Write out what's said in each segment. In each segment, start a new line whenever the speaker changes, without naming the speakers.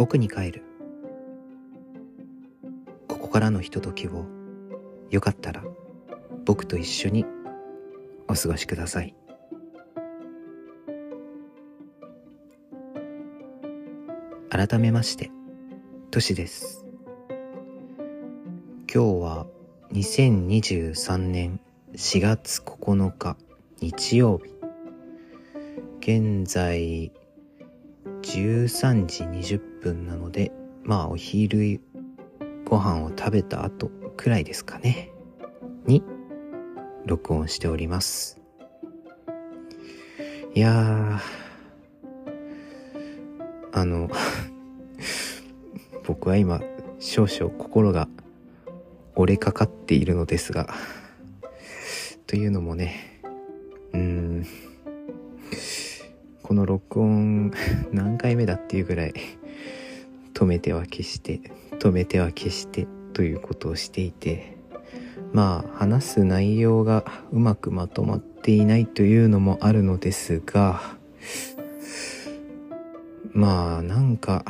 僕に帰る。ここからのひとときをよかったら僕と一緒にお過ごしください。改めましてトシです。今日は2023年4月9日日曜日。現在13時20分なのでまあお昼ご飯を食べた後くらいですかね。に録音しております。いやあの 僕は今少々心が折れかかっているのですがというのもねうーんこの録音何回目だっていうぐらい止めては消して止めては消してということをしていてまあ話す内容がうまくまとまっていないというのもあるのですがまあなんか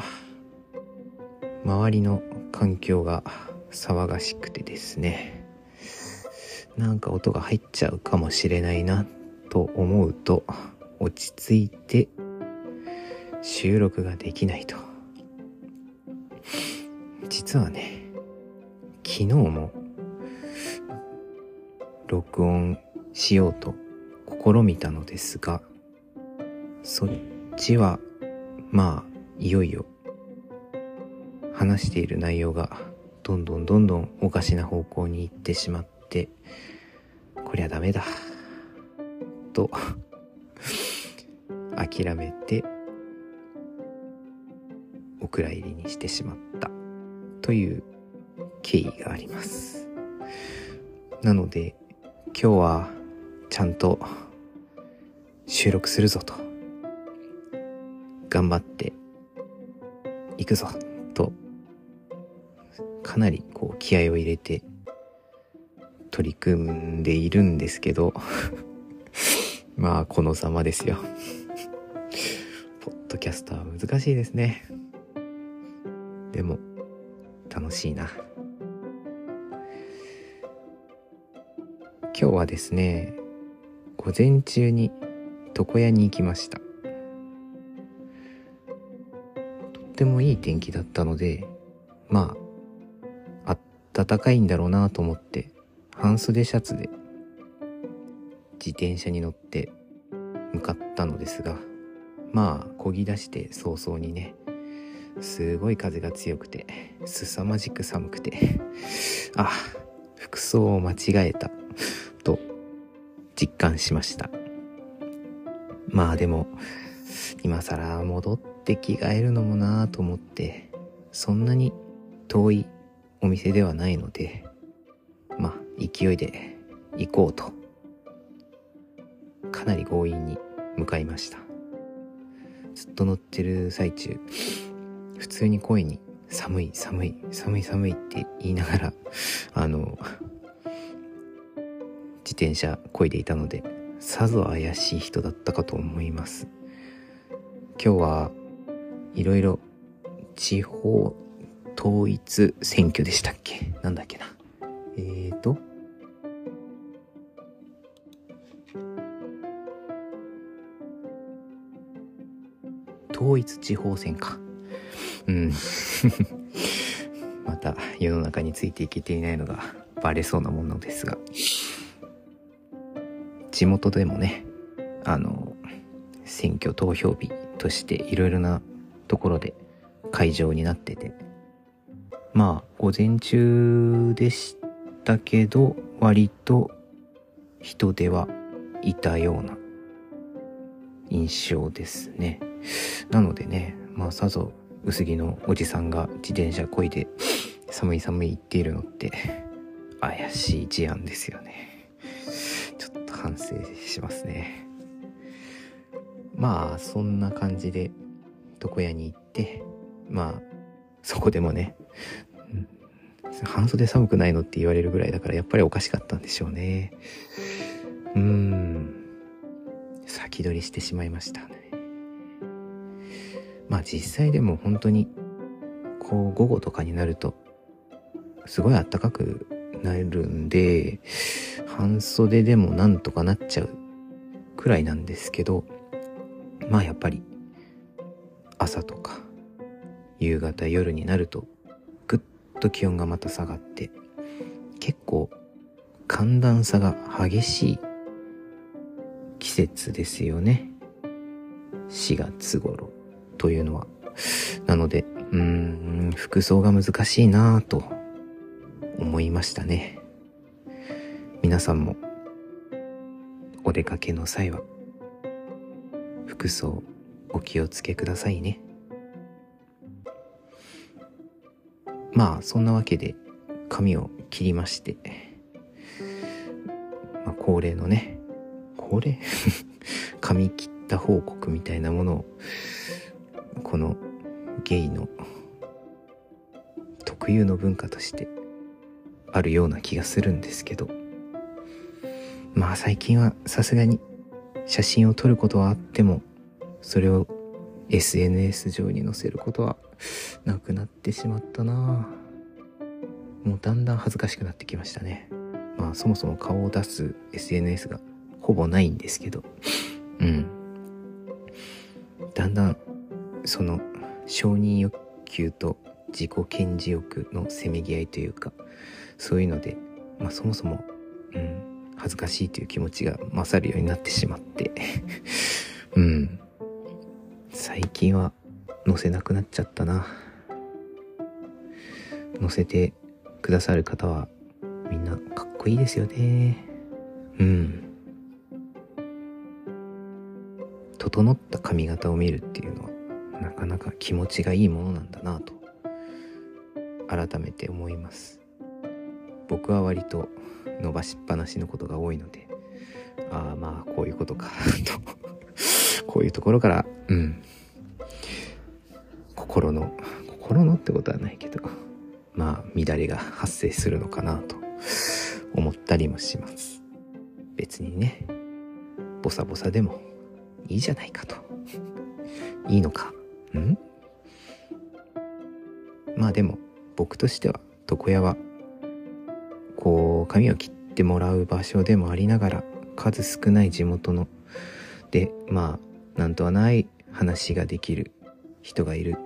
周りの環境が騒がしくてですねなんか音が入っちゃうかもしれないなと思うと落ち着いて収録ができないと。実はね昨日も録音しようと試みたのですがそっちはまあいよいよ話している内容がどんどんどんどんおかしな方向に行ってしまってこりゃダメだと諦めて蔵入りにしてしまった。という経緯があります。なので今日はちゃんと収録するぞと。頑張っていくぞと。かなりこう気合を入れて取り組んでいるんですけど まあこのざまですよ。ポッドキャストは難しいですね。でも楽しいな。今日はですね午前中に床屋に行きました。とってもいい天気だったのでまあ暖かいんだろうなと思って半袖シャツで自転車に乗って向かったのですがまあ漕ぎ出して早々にねすごい風が強くて凄まじく寒くてあ服装を間違えたと実感しました。まあでも今更戻って着替えるのもなぁと思ってそんなに遠いお店ではないのでまあ勢いで行こうとかなり強引に向かいました。ずっと乗ってる最中普通に声に寒い寒い寒い寒いって言いながら あの自転車漕いでいたのでさぞ怪しい人だったかと思います。今日はいろいろ地方統一選挙でしたっけ？なんだっけな？えーと。統一地方選か。うん。また世の中についていけていないのがバレそうなものですが。地元でもねあの選挙投票日としていろいろなところで会場になってて。まあ午前中でしたけど割と人ではいたような印象ですね。なのでねまあさぞ薄着のおじさんが自転車こいで寒い寒い言っているのって怪しい事案ですよね。ちょっと反省しますね。まあそんな感じで床屋に行ってまあそこでもね半袖寒くないのって言われるぐらいだからやっぱりおかしかったんでしょうね。うん先取りしてしまいましたね。まあ実際でも本当にこう午後とかになるとすごい暖かくなるんで半袖でもなんとかなっちゃうくらいなんですけどまあやっぱり朝とか夕方夜になるとぐっと気温がまた下がって結構寒暖差が激しい季節ですよね。4月頃。というのは。なのでうーん服装が難しいなぁと思いましたね。皆さんもお出かけの際は服装お気をつけくださいね。まあそんなわけで髪を切りましてまあ恒例のね恒例？髪切った報告みたいなものをこのゲイの特有の文化としてあるような気がするんですけど。まあ最近はさすがに写真を撮ることはあってもそれを SNS 上に載せることはなくなってしまったな。あもうだんだん恥ずかしくなってきましたね。まあそもそも顔を出す SNS がほぼないんですけど。うん。だんだんその承認欲求と自己顕示欲のせめぎ合いというかそういうので、まあ、そもそも、うん、恥ずかしいという気持ちが勝るようになってしまって うん。最近は載せなくなっちゃったな。載せてくださる方はみんなかっこいいですよね。うん。整った髪型を見るっていうのはなかなか気持ちがいいものなんだなと改めて思います。僕は割と伸ばしっぱなしのことが多いのでああまあこういうことかとこういうところからうん。心の心のってことはないけどまあ乱れが発生するのかなと思ったりもします。別にねボサボサでもいいじゃないかと。いいのかん？まあでも僕としては床屋はこう髪を切ってもらう場所でもありながら数少ない地元のでまあなんとはない話ができる人がいる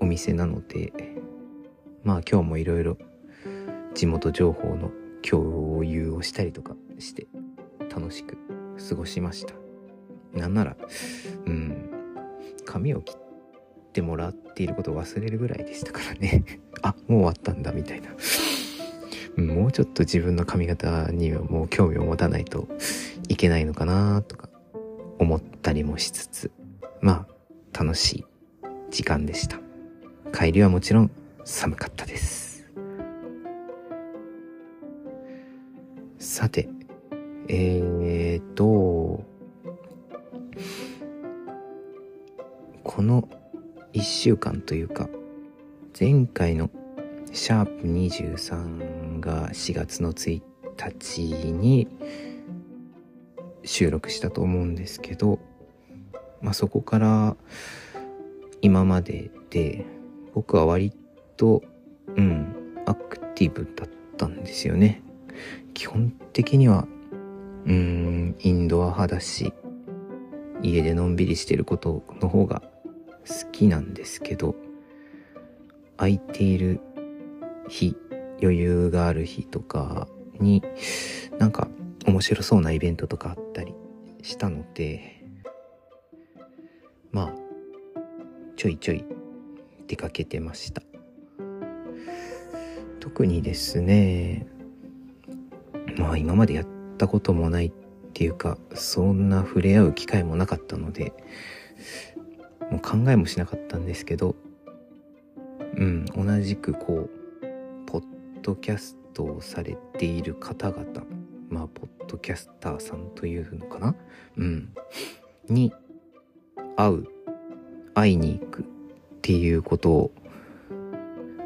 お店なのでまあ今日もいろいろ地元情報の共有をしたりとかして楽しく過ごしました。なんならうん。髪を切ってもらっていることを忘れるぐらいでしたからね。あもう終わったんだみたいな。もうちょっと自分の髪型にはもう興味を持たないといけないのかなとか思ったりもしつつ。まあ楽しい時間でした。帰りはもちろん寒かったです。さてえーとこの1週間というか前回のシャープ23が4月の1日に収録したと思うんですけど、まあ、そこから今までで僕は割とうんアクティブだったんですよね。基本的にはうんインドア派だし家でのんびりしてることの方が好きなんですけど空いている日余裕がある日とかになんか面白そうなイベントとかあったりしたのでまあちょいちょい出かけてました。特にですねまあ今までやったこともないっていうかそんな触れ合う機会もなかったのでもう考えもしなかったんですけどうん同じくこうポッドキャストをされている方々まあポッドキャスターさんというのかな？うん。に会う会いに行くっていうことを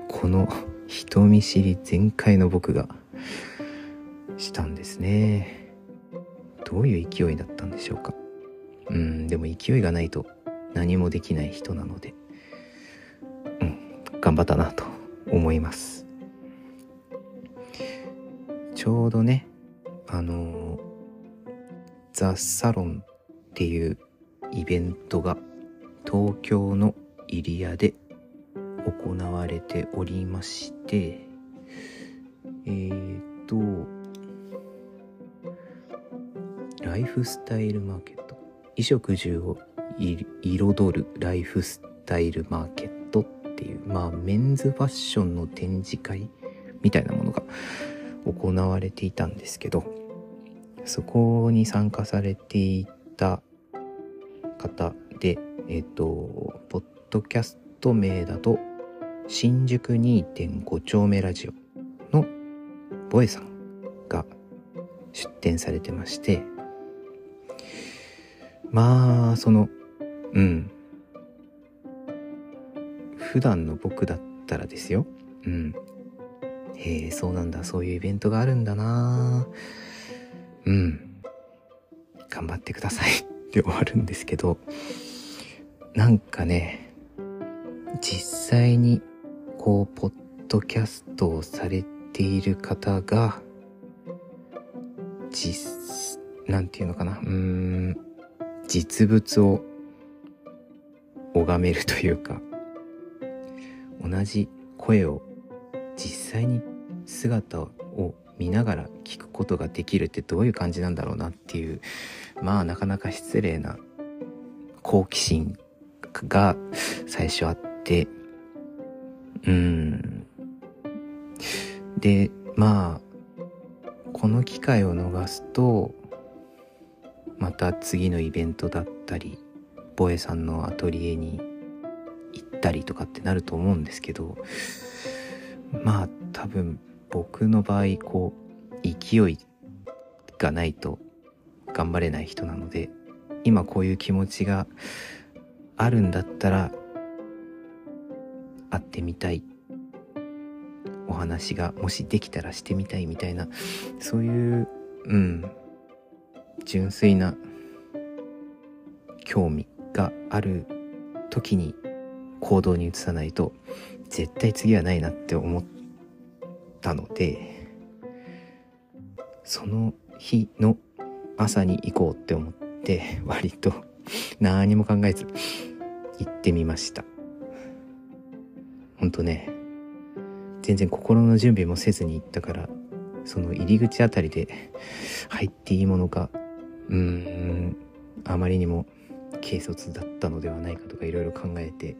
この 人見知り全開の僕がしたんですね。どういう勢いだったんでしょうか？うんでも勢いがないと何もできない人なので。うん頑張ったなと思います。ちょうどねあのザ・サロンっていうイベントが東京の入谷で行われておりましてえー、っとライフスタイルマーケット。衣食住を彩るライフスタイルマーケットっていうまあメンズファッションの展示会みたいなものが行われていたんですけどそこに参加されていた方でえっ、とポッドキャスト名だと新宿2.5丁目ラジオのボエさんが出展されてましてまあそのうん。普段の僕だったらですよ。うん。へえそうなんだ。そういうイベントがあるんだな。うん。頑張ってください。って終わるんですけど。なんかね実際にこうポッドキャストをされている方が実なんていうのかな。うーん。実物を拝めるというか同じ声を実際に姿を見ながら聞くことができるってどういう感じなんだろうなっていうまあなかなか失礼な好奇心が最初あってうん。でまあこの機会を逃すとまた次のイベントだったりボエさんのアトリエに行ったりとかってなると思うんですけどまあ多分僕の場合こう勢いがないと頑張れない人なので今こういう気持ちがあるんだったら会ってみたい。お話がもしできたらしてみたいみたいなそういううん純粋な興味がある時に行動に移さないと絶対次はないなって思ったのでその日の朝に行こうって思って 割と 何も考えず行ってみました。ほんとね全然心の準備もせずに行ったからその入り口あたりで入っていいものかうーんあまりにも軽率だったのではないかとかいろいろ考えて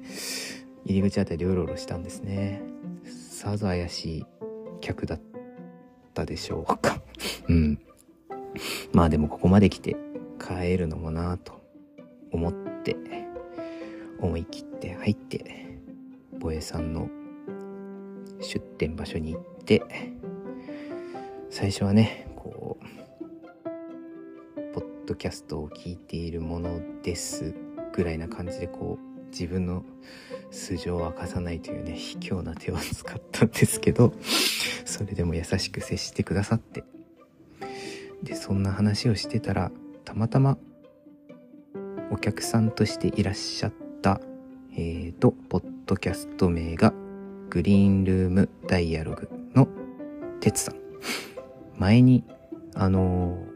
入り口あたりでうろうろしたんですね。さぞ怪しい客だったでしょうか。うん。まあでもここまで来て帰るのもなぁと思って思い切って入ってボエさんの出店場所に行って最初はねこうッドキャストを聞いているものですぐらいな感じでこう自分の素性を明かさないというね卑怯な手を使ったんですけど それでも優しく接してくださって。でそんな話をしてたらたまたまお客さんとしていらっしゃったえーとポッドキャスト名がグリーンルームダイアログのてつさん。前にあのー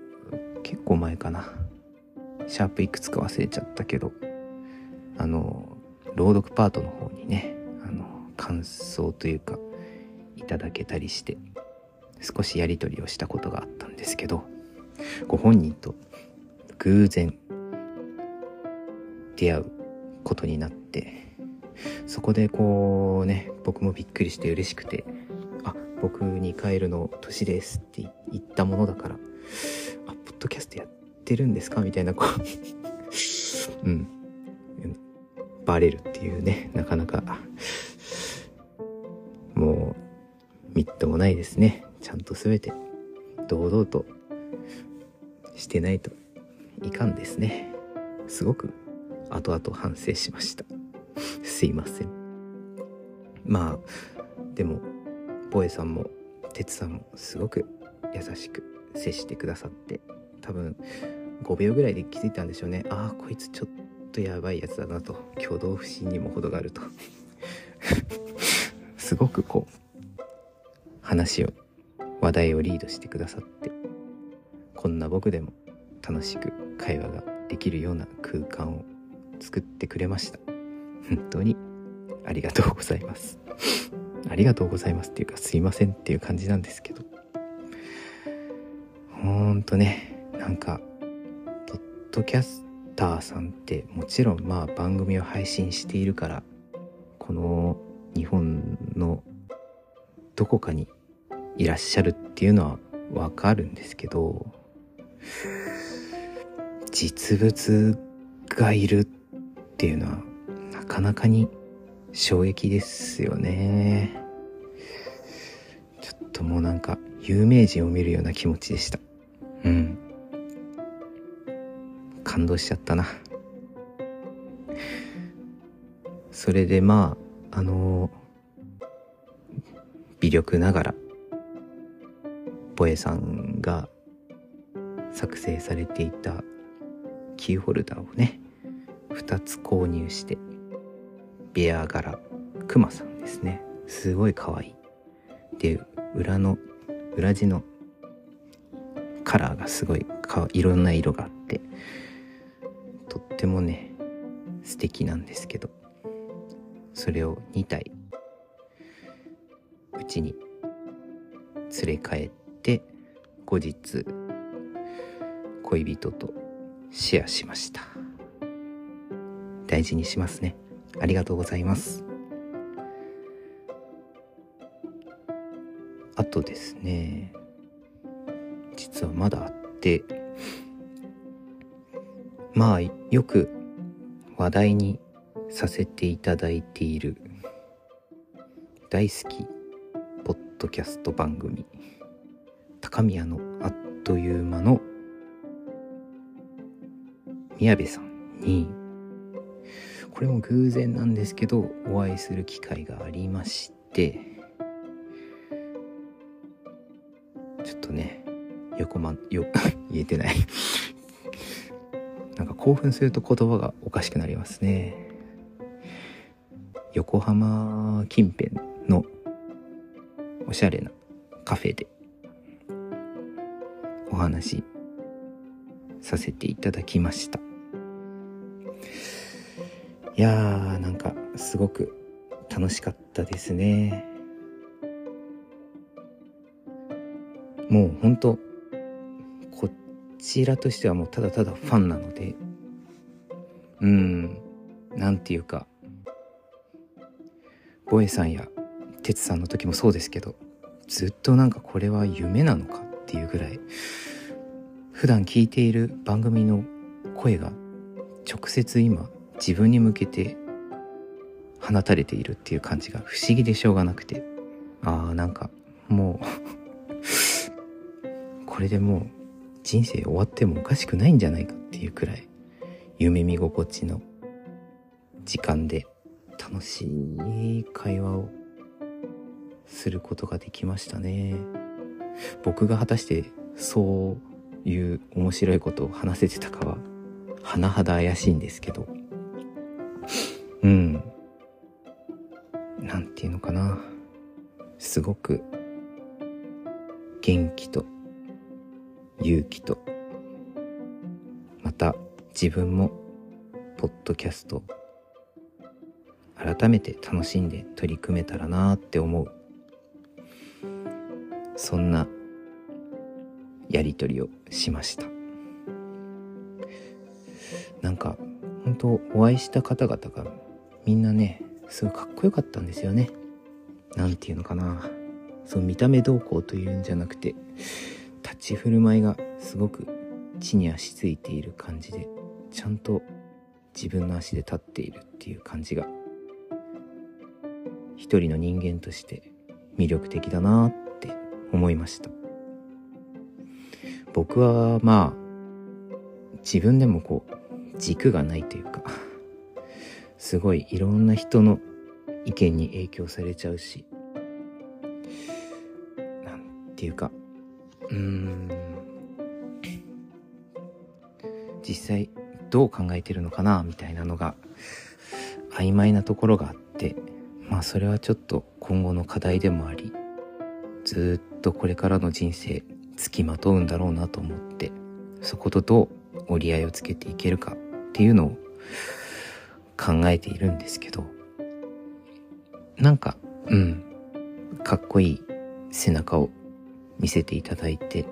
結構前かな。シャープいくつか忘れちゃったけど。あの朗読パートの方にねあの感想というかいただけたりして少しやり取りをしたことがあったんですけどご本人と偶然出会うことになってそこでこうね僕もびっくりして嬉しくて「あ僕に帰るの年です」って言ったものだから「ドキャストやってるんですか?」みたいなこう。うん。バレるっていうねなかなか。もうみっともないですね。ちゃんと全て。堂々としてないといかんですね。すごく。後々反省しました。すいません。まあでもボエさんもテツさんもすごく優しく接してくださって。多分5秒ぐらいで気づいたんでしょうね。ああこいつちょっとやばいやつだなと。挙動不審にも程があると。すごくこう話を話題をリードしてくださって。こんな僕でも楽しく会話ができるような空間を作ってくれました。本当にありがとうございます。ありがとうございますっていうかすいませんっていう感じなんですけど。ほんとねなんかポッドキャスターさんってもちろんまあ番組を配信しているからこの日本のどこかにいらっしゃるっていうのはわかるんですけど実物がいるっていうのはなかなかに衝撃ですよね。ちょっともうなんか有名人を見るような気持ちでした。うん。感動しちゃったな。それでまああの微力ながらボエさんが作成されていたキーホルダーをね2つ購入してベア柄クマさんですね。すごい可愛い。で裏の裏地のカラーがすごいいろんな色があってってもね素敵なんですけどそれを2体うちに連れ帰って後日恋人とシェアしました。大事にしますね。ありがとうございます。あとですね実はまだあってまあよく話題にさせていただいている大好きポッドキャスト番組高宮のあっという間の宮部さんにこれも偶然なんですけどお会いする機会がありましてちょっとね横まよ 言えてない。なんか興奮すると言葉がおかしくなりますね。横浜近辺のおしゃれなカフェでお話させていただきました。いやーなんかすごく楽しかったですね。もうほんとちらとしてはもうただただファンなのでうんなんていうかボエさんや哲さんの時もそうですけどずっとなんかこれは夢なのかっていうぐらい普段聞いている番組の声が直接今自分に向けて放たれているっていう感じが不思議でしょうがなくてああなんかもう これでもう人生終わってもおかしくないんじゃないかっていうくらい夢見心地の時間で楽しい会話をすることができましたね。僕が果たしてそういう面白いことを話せてたかは甚だ怪しいんですけど。うん。なんていうのかな。すごく元気と勇気とまた自分もポッドキャスト改めて楽しんで取り組めたらなって思う。そんなやり取りをしました。なんか本当お会いした方々がみんなねすごいかっこよかったんですよね。何て言うのかな。その見た目どうこうというんじゃなくてち振る舞いがすごく地に足ついている感じでちゃんと自分の足で立っているっていう感じが一人の人間として魅力的だなって思いました。僕はまあ自分でもこう軸がないというかすごいいろんな人の意見に影響されちゃうしなんていうかうん。実際どう考えてるのかなみたいなのが曖昧なところがあってまあそれはちょっと今後の課題でもありずっとこれからの人生つきまとうんだろうなと思ってそことどう折り合いをつけていけるかっていうのを考えているんですけどなんかうん。かっこいい背中を見せていただいて。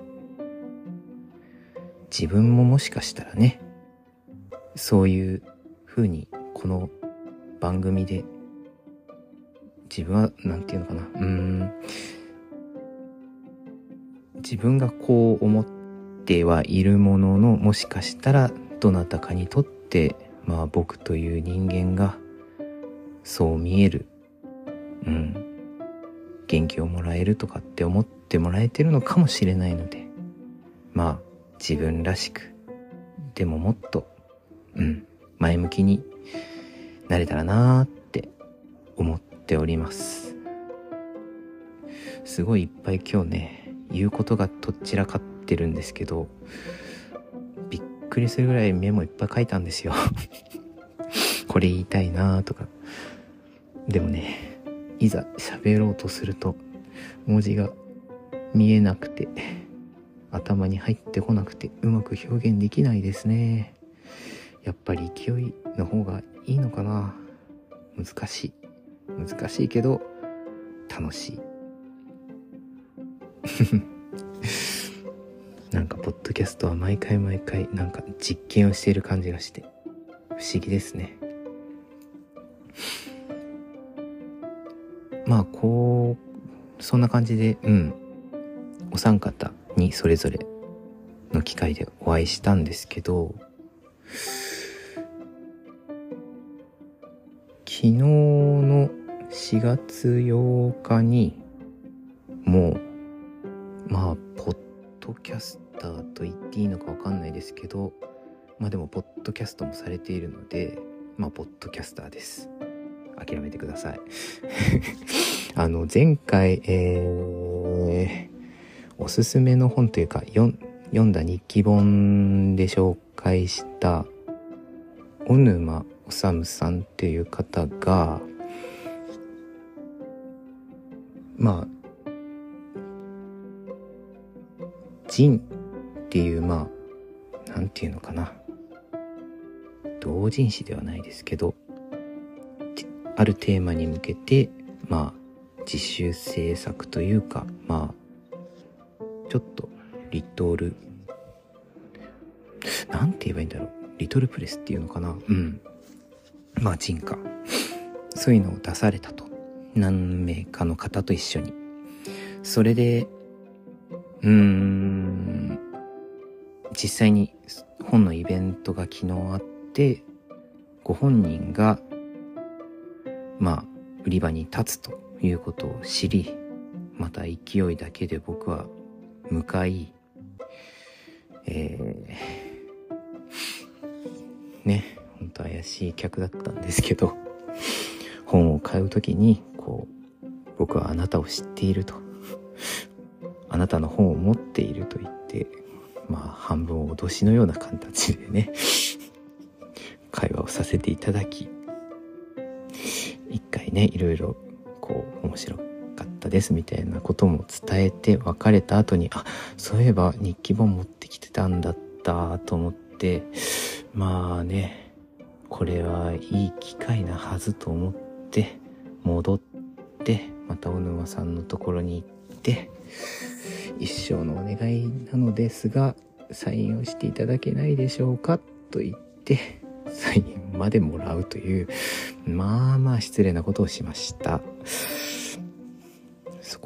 自分ももしかしたらねそういう風にこの番組で自分は何て言うのかなうーん。自分がこう思ってはいるもののもしかしたらどなたかにとってまあ僕という人間がそう見えるうん元気をもらえるとかって思ってってもらえてるのかもしれないので。まあ自分らしく。でももっとうん前向きになれたらなーって思っております。すごいいっぱい今日ね言うことがとっちらかってるんですけどびっくりするぐらいメモいっぱい書いたんですよ。これ言いたいなーとか。でもねいざ喋ろうとすると文字が見えなくて頭に入ってこなくてうまく表現できないですね。やっぱり勢いの方がいいのかな。難しい。難しいけど楽しい。なんかポッドキャストは毎回毎回なんか実験をしている感じがして不思議ですね。まあこうそんな感じでうん。お三方にそれぞれの機会でお会いしたんですけど昨日の4月8日にもうまあポッドキャスターと言っていいのかわかんないですけどまあでもポッドキャストもされているのでまあポッドキャスターです。諦めてください。あの前回えー、おすすめの本というか読んだ日記本で紹介した小沼治さんっていう方がまあ人っていうまあなんていうのかな。同人誌ではないですけどあるテーマに向けてまあ自主制作というかまあちょっとリトルなんて言えばいいんだろう。リトルプレスっていうのかな。うん。まあ人家。そういうのを出されたと。何名かの方と一緒に。それでうーん実際に本のイベントが昨日あってご本人がまあ売り場に立つということを知りまた勢いだけで僕は向かいえー、ね本当怪しい客だったんですけど本を買う時にこう僕はあなたを知っていると。あなたの本を持っていると言ってまあ半分脅しのような形でね会話をさせていただき一回ねいろいろこう面白かったですみたいなことも伝えて別れた後にあそういえば日記本持ってきてたんだったと思ってまあねこれはいい機会なはずと思って戻ってまた小沼さんのところに行って一生のお願いなのですがサインをしていただけないでしょうかと言ってサインまでもらうというまあまあ失礼なことをしました。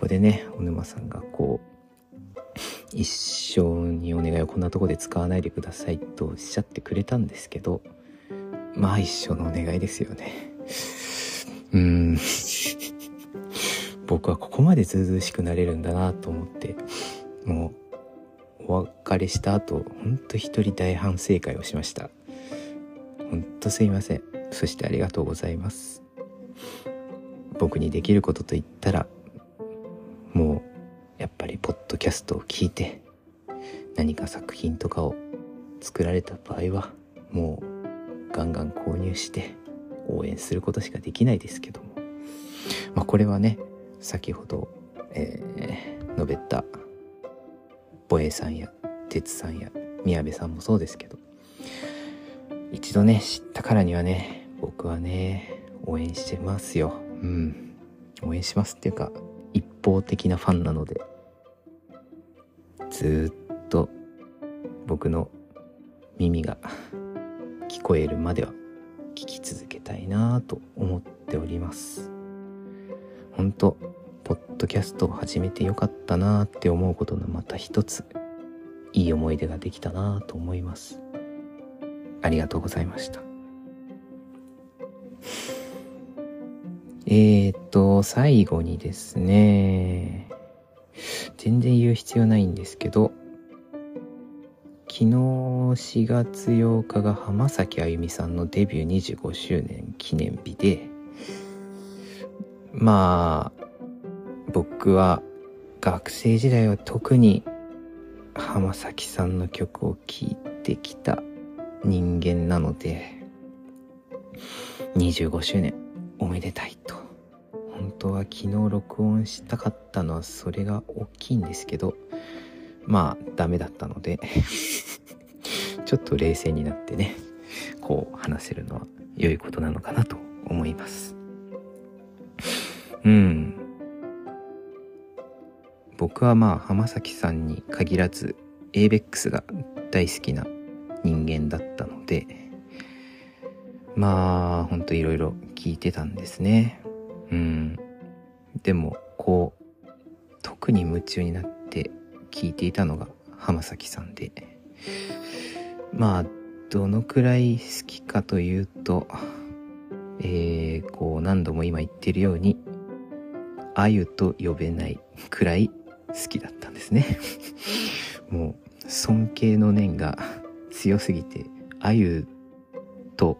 こでね小沼さんがこう一生にお願いをこんなとこで使わないでくださいとおっしゃってくれたんですけどまあ一生のお願いですよね。うん。僕はここまでずうずうしくなれるんだなと思ってもうお別れした後ほんと一人大反省会をしました。ほんとすいません。そしてありがとうございます。僕にできることと言ったらもうやっぱりポッドキャストを聞いて何か作品とかを作られた場合はもうガンガン購入して応援することしかできないですけども。まあこれはね先ほど、えー、述べたボエさんや哲さんや宮部さんもそうですけど一度ね知ったからにはね僕はね応援してますよ。うん。応援しますっていうか一方的なファンなのでずっと僕の耳が聞こえるまでは聞き続けたいなと思っております。本当ポッドキャストを始めてよかったなって思うことのまた一ついい思い出ができたなと思います。ありがとうございました。えー、っと最後にですね。全然言う必要ないんですけど昨日4月8日が浜崎あゆみさんのデビュー25周年記念日でまあ僕は学生時代は特に浜崎さんの曲を聴いてきた人間なので25周年おめでたいと。本当は昨日録音したかったのはそれが大きいんですけどまあダメだったので ちょっと冷静になってねこう話せるのは良いことなのかなと思います。うん。僕はまあ浜崎さんに限らず ABEX が大好きな人間だったのでまあほんといろいろ聞いてたんですね。うん。でもこう特に夢中になって聞いていたのが浜崎さんで。まあどのくらい好きかというとえー、こう何度も今言ってるようにあゆと呼べないくらい好きだったんですね。もう尊敬の念が強すぎてあゆと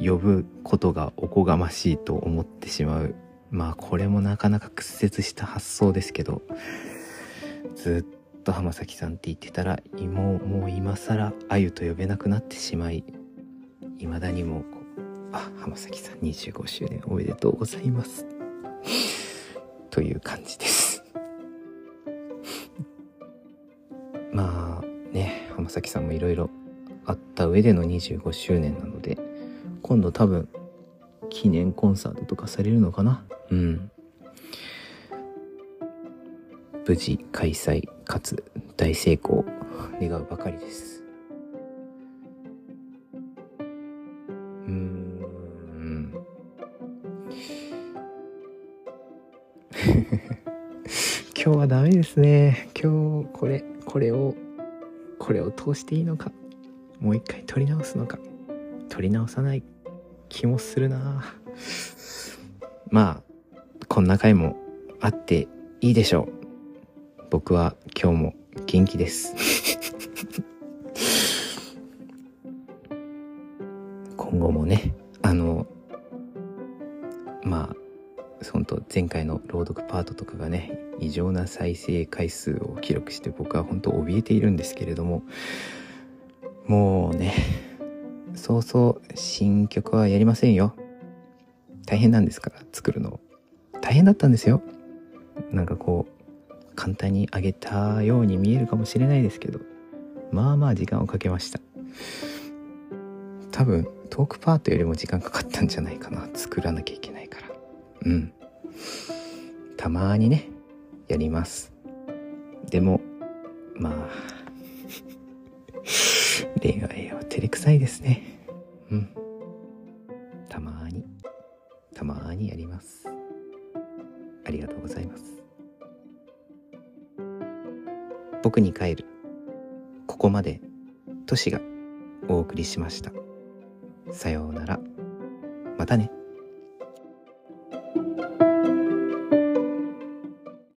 呼ぶことがおこがましいと思ってしまう。まあこれもなかなか屈折した発想ですけどずっと浜崎さんって言ってたらもうもう今更あゆと呼べなくなってしまい未だにもこうあ浜崎さん25周年おめでとうございます。という感じです。まあね浜崎さんもいろいろあった上での25周年なので今度多分記念コンサートとかされるのかな？うん。無事開催かつ大成功願うばかりです。うーん。今日はダメですね。今日これこれをこれを通していいのか？もう一回撮り直すのか？撮り直さない気もするな。まあこんな回もあっていいでしょう。僕は今日も元気です。今後もねあのまあ本当前回の朗読パートとかがね異常な再生回数を記録して僕は本当怯えているんですけれどももうねそうそう新曲はやりませんよ。大変なんですから作るの。大変だったんですよ。なんかこう簡単にあげたように見えるかもしれないですけどまあまあ時間をかけました。多分トークパートよりも時間かかったんじゃないかな作らなきゃいけないから。うん。たまにねやります。でもまあ恋愛は照れくさいですね。うん。たまに。たまにやります。ありがとうございます。僕に帰る。ここまで。トシがお送りしました。さようなら。またね。